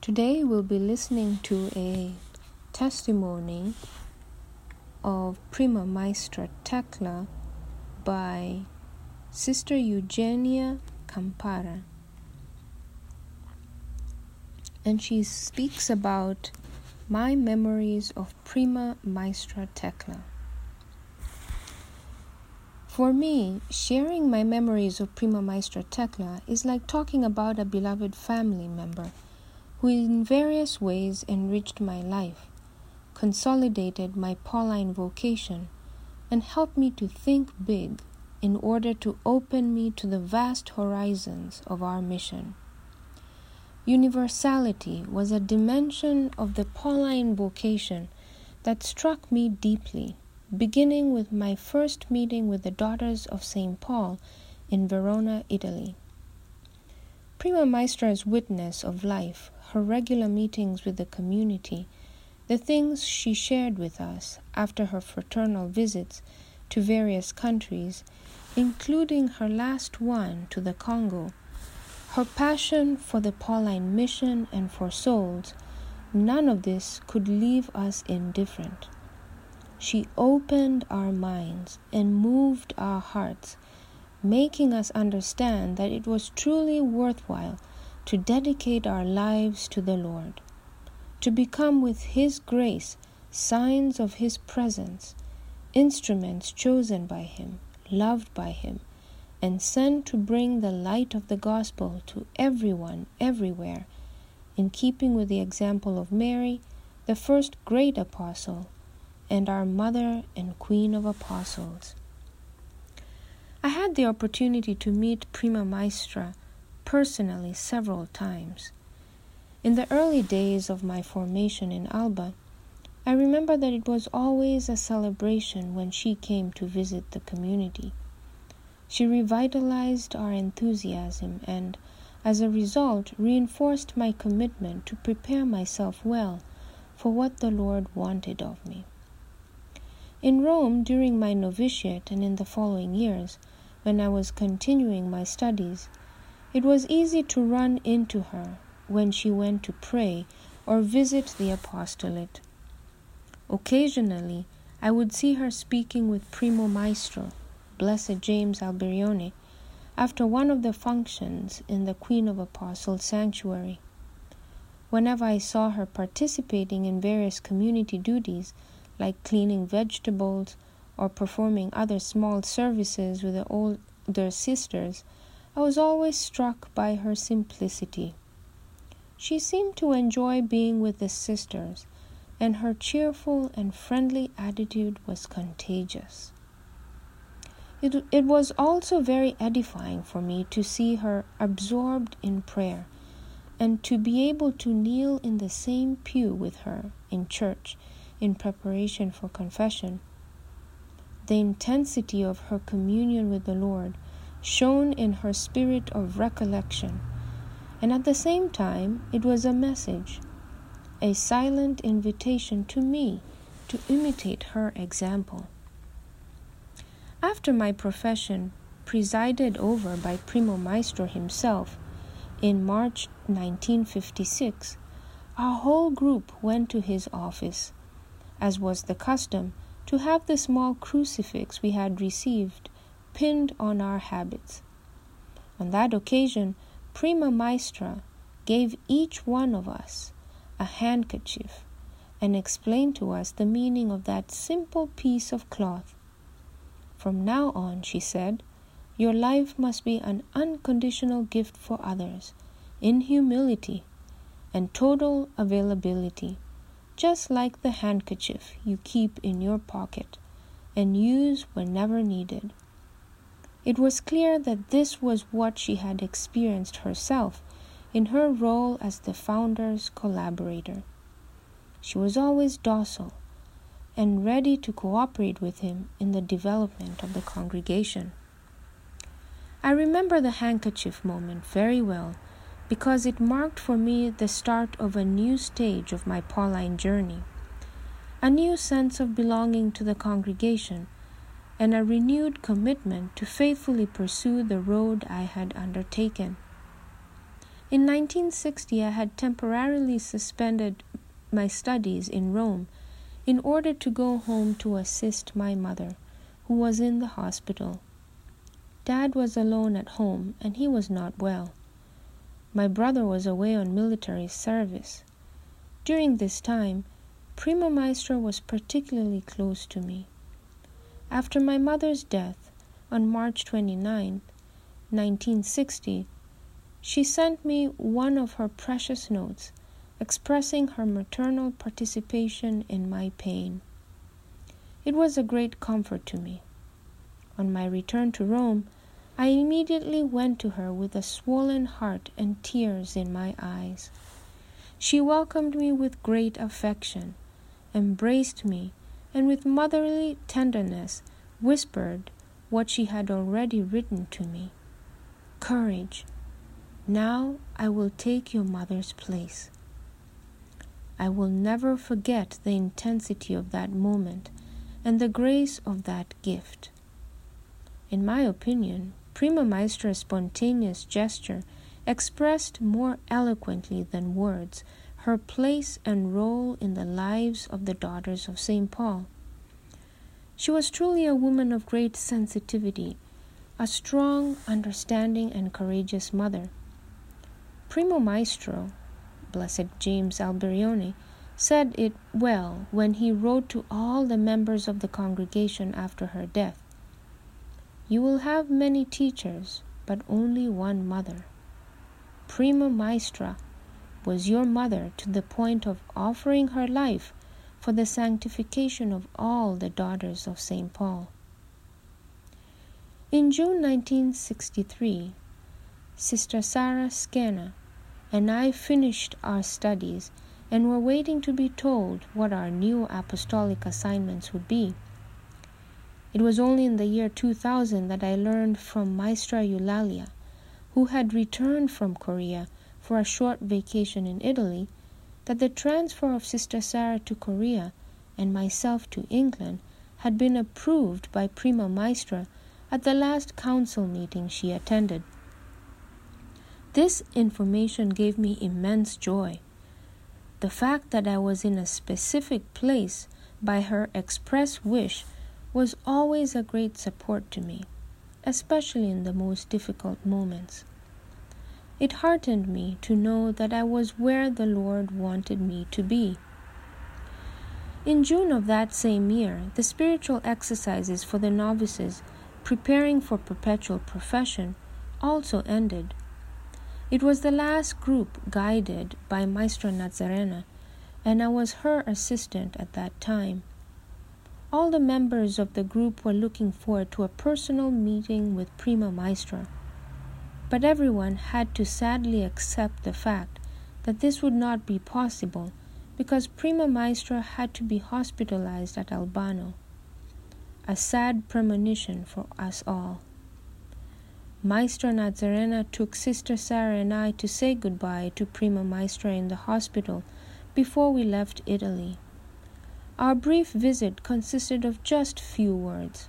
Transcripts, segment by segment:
Today we'll be listening to a testimony of Prima Maestra Thecla by Sister Eugenia Campara. And she speaks about my memories of Prima Maestra Thecla. For me, sharing my memories of Prima Maestra Thecla is like talking about a beloved family member who in various ways enriched my life, consolidated my Pauline vocation, and helped me to think big in order to open me to the vast horizons of our mission. Universality was a dimension of the Pauline vocation that struck me deeply, beginning with my first meeting with the Daughters of St. Paul in Verona, Italy. Prima Maestra's witness of life her regular meetings with the community, the things she shared with us after her fraternal visits to various countries, including her last one to the Congo, her passion for the Pauline mission and for souls, none of this could leave us indifferent. She opened our minds and moved our hearts, making us understand that it was truly worthwhile to dedicate our lives to the Lord, to become with His grace signs of His presence, instruments chosen by Him, loved by Him, and sent to bring the light of the gospel to everyone, everywhere, in keeping with the example of Mary, the first great apostle, and our mother and queen of apostles. I had the opportunity to meet Prima Maestra personally several times. In the early days of my formation in Alba, I remember that it was always a celebration when she came to visit the community. She revitalized our enthusiasm and, as a result, reinforced my commitment to prepare myself well for what the Lord wanted of me. In Rome, during my novitiate and in the following years, when I was continuing my studies, it was easy to run into her when she went to pray or visit the apostolate. Occasionally, I would see her speaking with Primo Maestro, Blessed James Alberione, after one of the functions in the Queen of Apostles sanctuary. Whenever I saw her participating in various community duties, like cleaning vegetables or performing other small services with the older sisters, I was always struck by her simplicity. She seemed to enjoy being with the sisters, and her cheerful and friendly attitude was contagious. It, it was also very edifying for me to see her absorbed in prayer and to be able to kneel in the same pew with her in church in preparation for confession. The intensity of her communion with the Lord shone in her spirit of recollection, and at the same time it was a message, a silent invitation to me to imitate her example. After my profession, presided over by Primo Maestro himself, in March 1956, our whole group went to his office, as was the custom, to have the small crucifix we had received pinned on our habits. On that occasion, Prima Maestra gave each one of us a handkerchief and explained to us the meaning of that simple piece of cloth. From now on, she said, your life must be an unconditional gift for others, in humility and total availability, just like the handkerchief you keep in your pocket and use whenever needed. It was clear that this was what she had experienced herself in her role as the founder's collaborator. She was always docile and ready to cooperate with him in the development of the congregation. I remember the handkerchief moment very well because it marked for me the start of a new stage of my Pauline journey, a new sense of belonging to the congregation and a renewed commitment to faithfully pursue the road I had undertaken. In 1960, I had temporarily suspended my studies in Rome in order to go home to assist my mother, who was in the hospital. Dad was alone at home and he was not well. My brother was away on military service. During this time, Prima Maestra was particularly close to me. After my mother's death on March 29, 1960, she sent me one of her precious notes expressing her maternal participation in my pain. It was a great comfort to me. On my return to Rome, I immediately went to her with a swollen heart and tears in my eyes. She welcomed me with great affection, embraced me, and with motherly tenderness whispered what she had already written to me Courage! Now I will take your mother's place. I will never forget the intensity of that moment and the grace of that gift. In my opinion, Prima Maestra's spontaneous gesture expressed more eloquently than words her place and role in the lives of the daughters of St. Paul. She was truly a woman of great sensitivity, a strong, understanding, and courageous mother. Primo Maestro, Blessed James Alberione, said it well when he wrote to all the members of the congregation after her death You will have many teachers, but only one mother. Prima Maestra was your mother to the point of offering her life for the sanctification of all the daughters of St. Paul. In June 1963, Sister Sarah Scanna and I finished our studies and were waiting to be told what our new apostolic assignments would be. It was only in the year 2000 that I learned from Maestra Eulalia, who had returned from Korea for a short vacation in Italy, that the transfer of Sister Sarah to Korea and myself to England had been approved by Prima Maestra at the last council meeting she attended. This information gave me immense joy. The fact that I was in a specific place by her express wish was always a great support to me, especially in the most difficult moments. It heartened me to know that I was where the Lord wanted me to be. In June of that same year, the spiritual exercises for the novices preparing for perpetual profession also ended. It was the last group guided by Maestra Nazarena, and I was her assistant at that time. All the members of the group were looking forward to a personal meeting with Prima Maestra, but everyone had to sadly accept the fact that this would not be possible because Prima Maestra had to be hospitalized at Albano. A sad premonition for us all. Maestra Nazarena took Sister Sarah and I to say goodbye to Prima Maestra in the hospital before we left Italy. Our brief visit consisted of just few words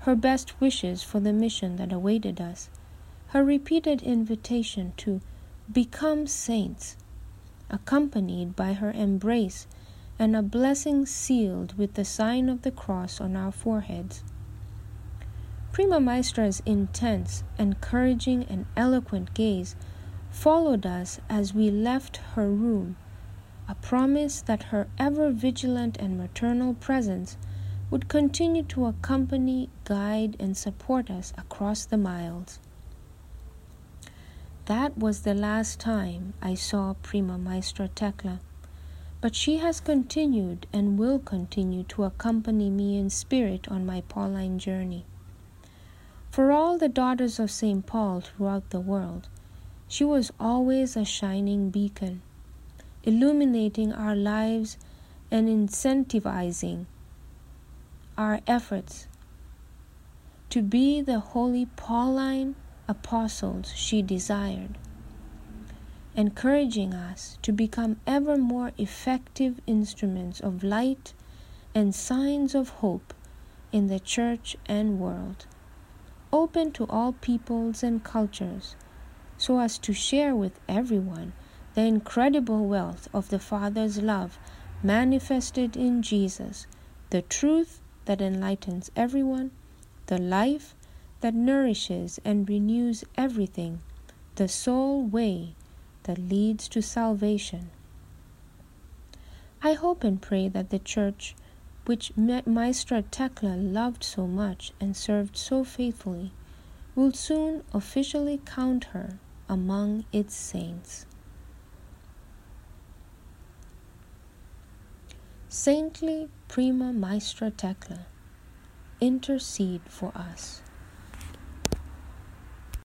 her best wishes for the mission that awaited us, her repeated invitation to become saints, accompanied by her embrace and a blessing sealed with the sign of the cross on our foreheads. Prima Maestra's intense, encouraging, and eloquent gaze followed us as we left her room, a promise that her ever vigilant and maternal presence would continue to accompany, guide, and support us across the miles. That was the last time I saw Prima Maestra Thecla, but she has continued and will continue to accompany me in spirit on my Pauline journey. For all the daughters of St. Paul throughout the world, she was always a shining beacon, illuminating our lives and incentivizing our efforts to be the holy Pauline apostles she desired, encouraging us to become ever more effective instruments of light and signs of hope in the church and world. Open to all peoples and cultures, so as to share with everyone the incredible wealth of the Father's love manifested in Jesus, the truth that enlightens everyone, the life that nourishes and renews everything, the sole way that leads to salvation. I hope and pray that the church, which Maestra Thecla loved so much and served so faithfully, will soon officially count her among its saints. Saintly Prima Maestra Thecla, intercede for us.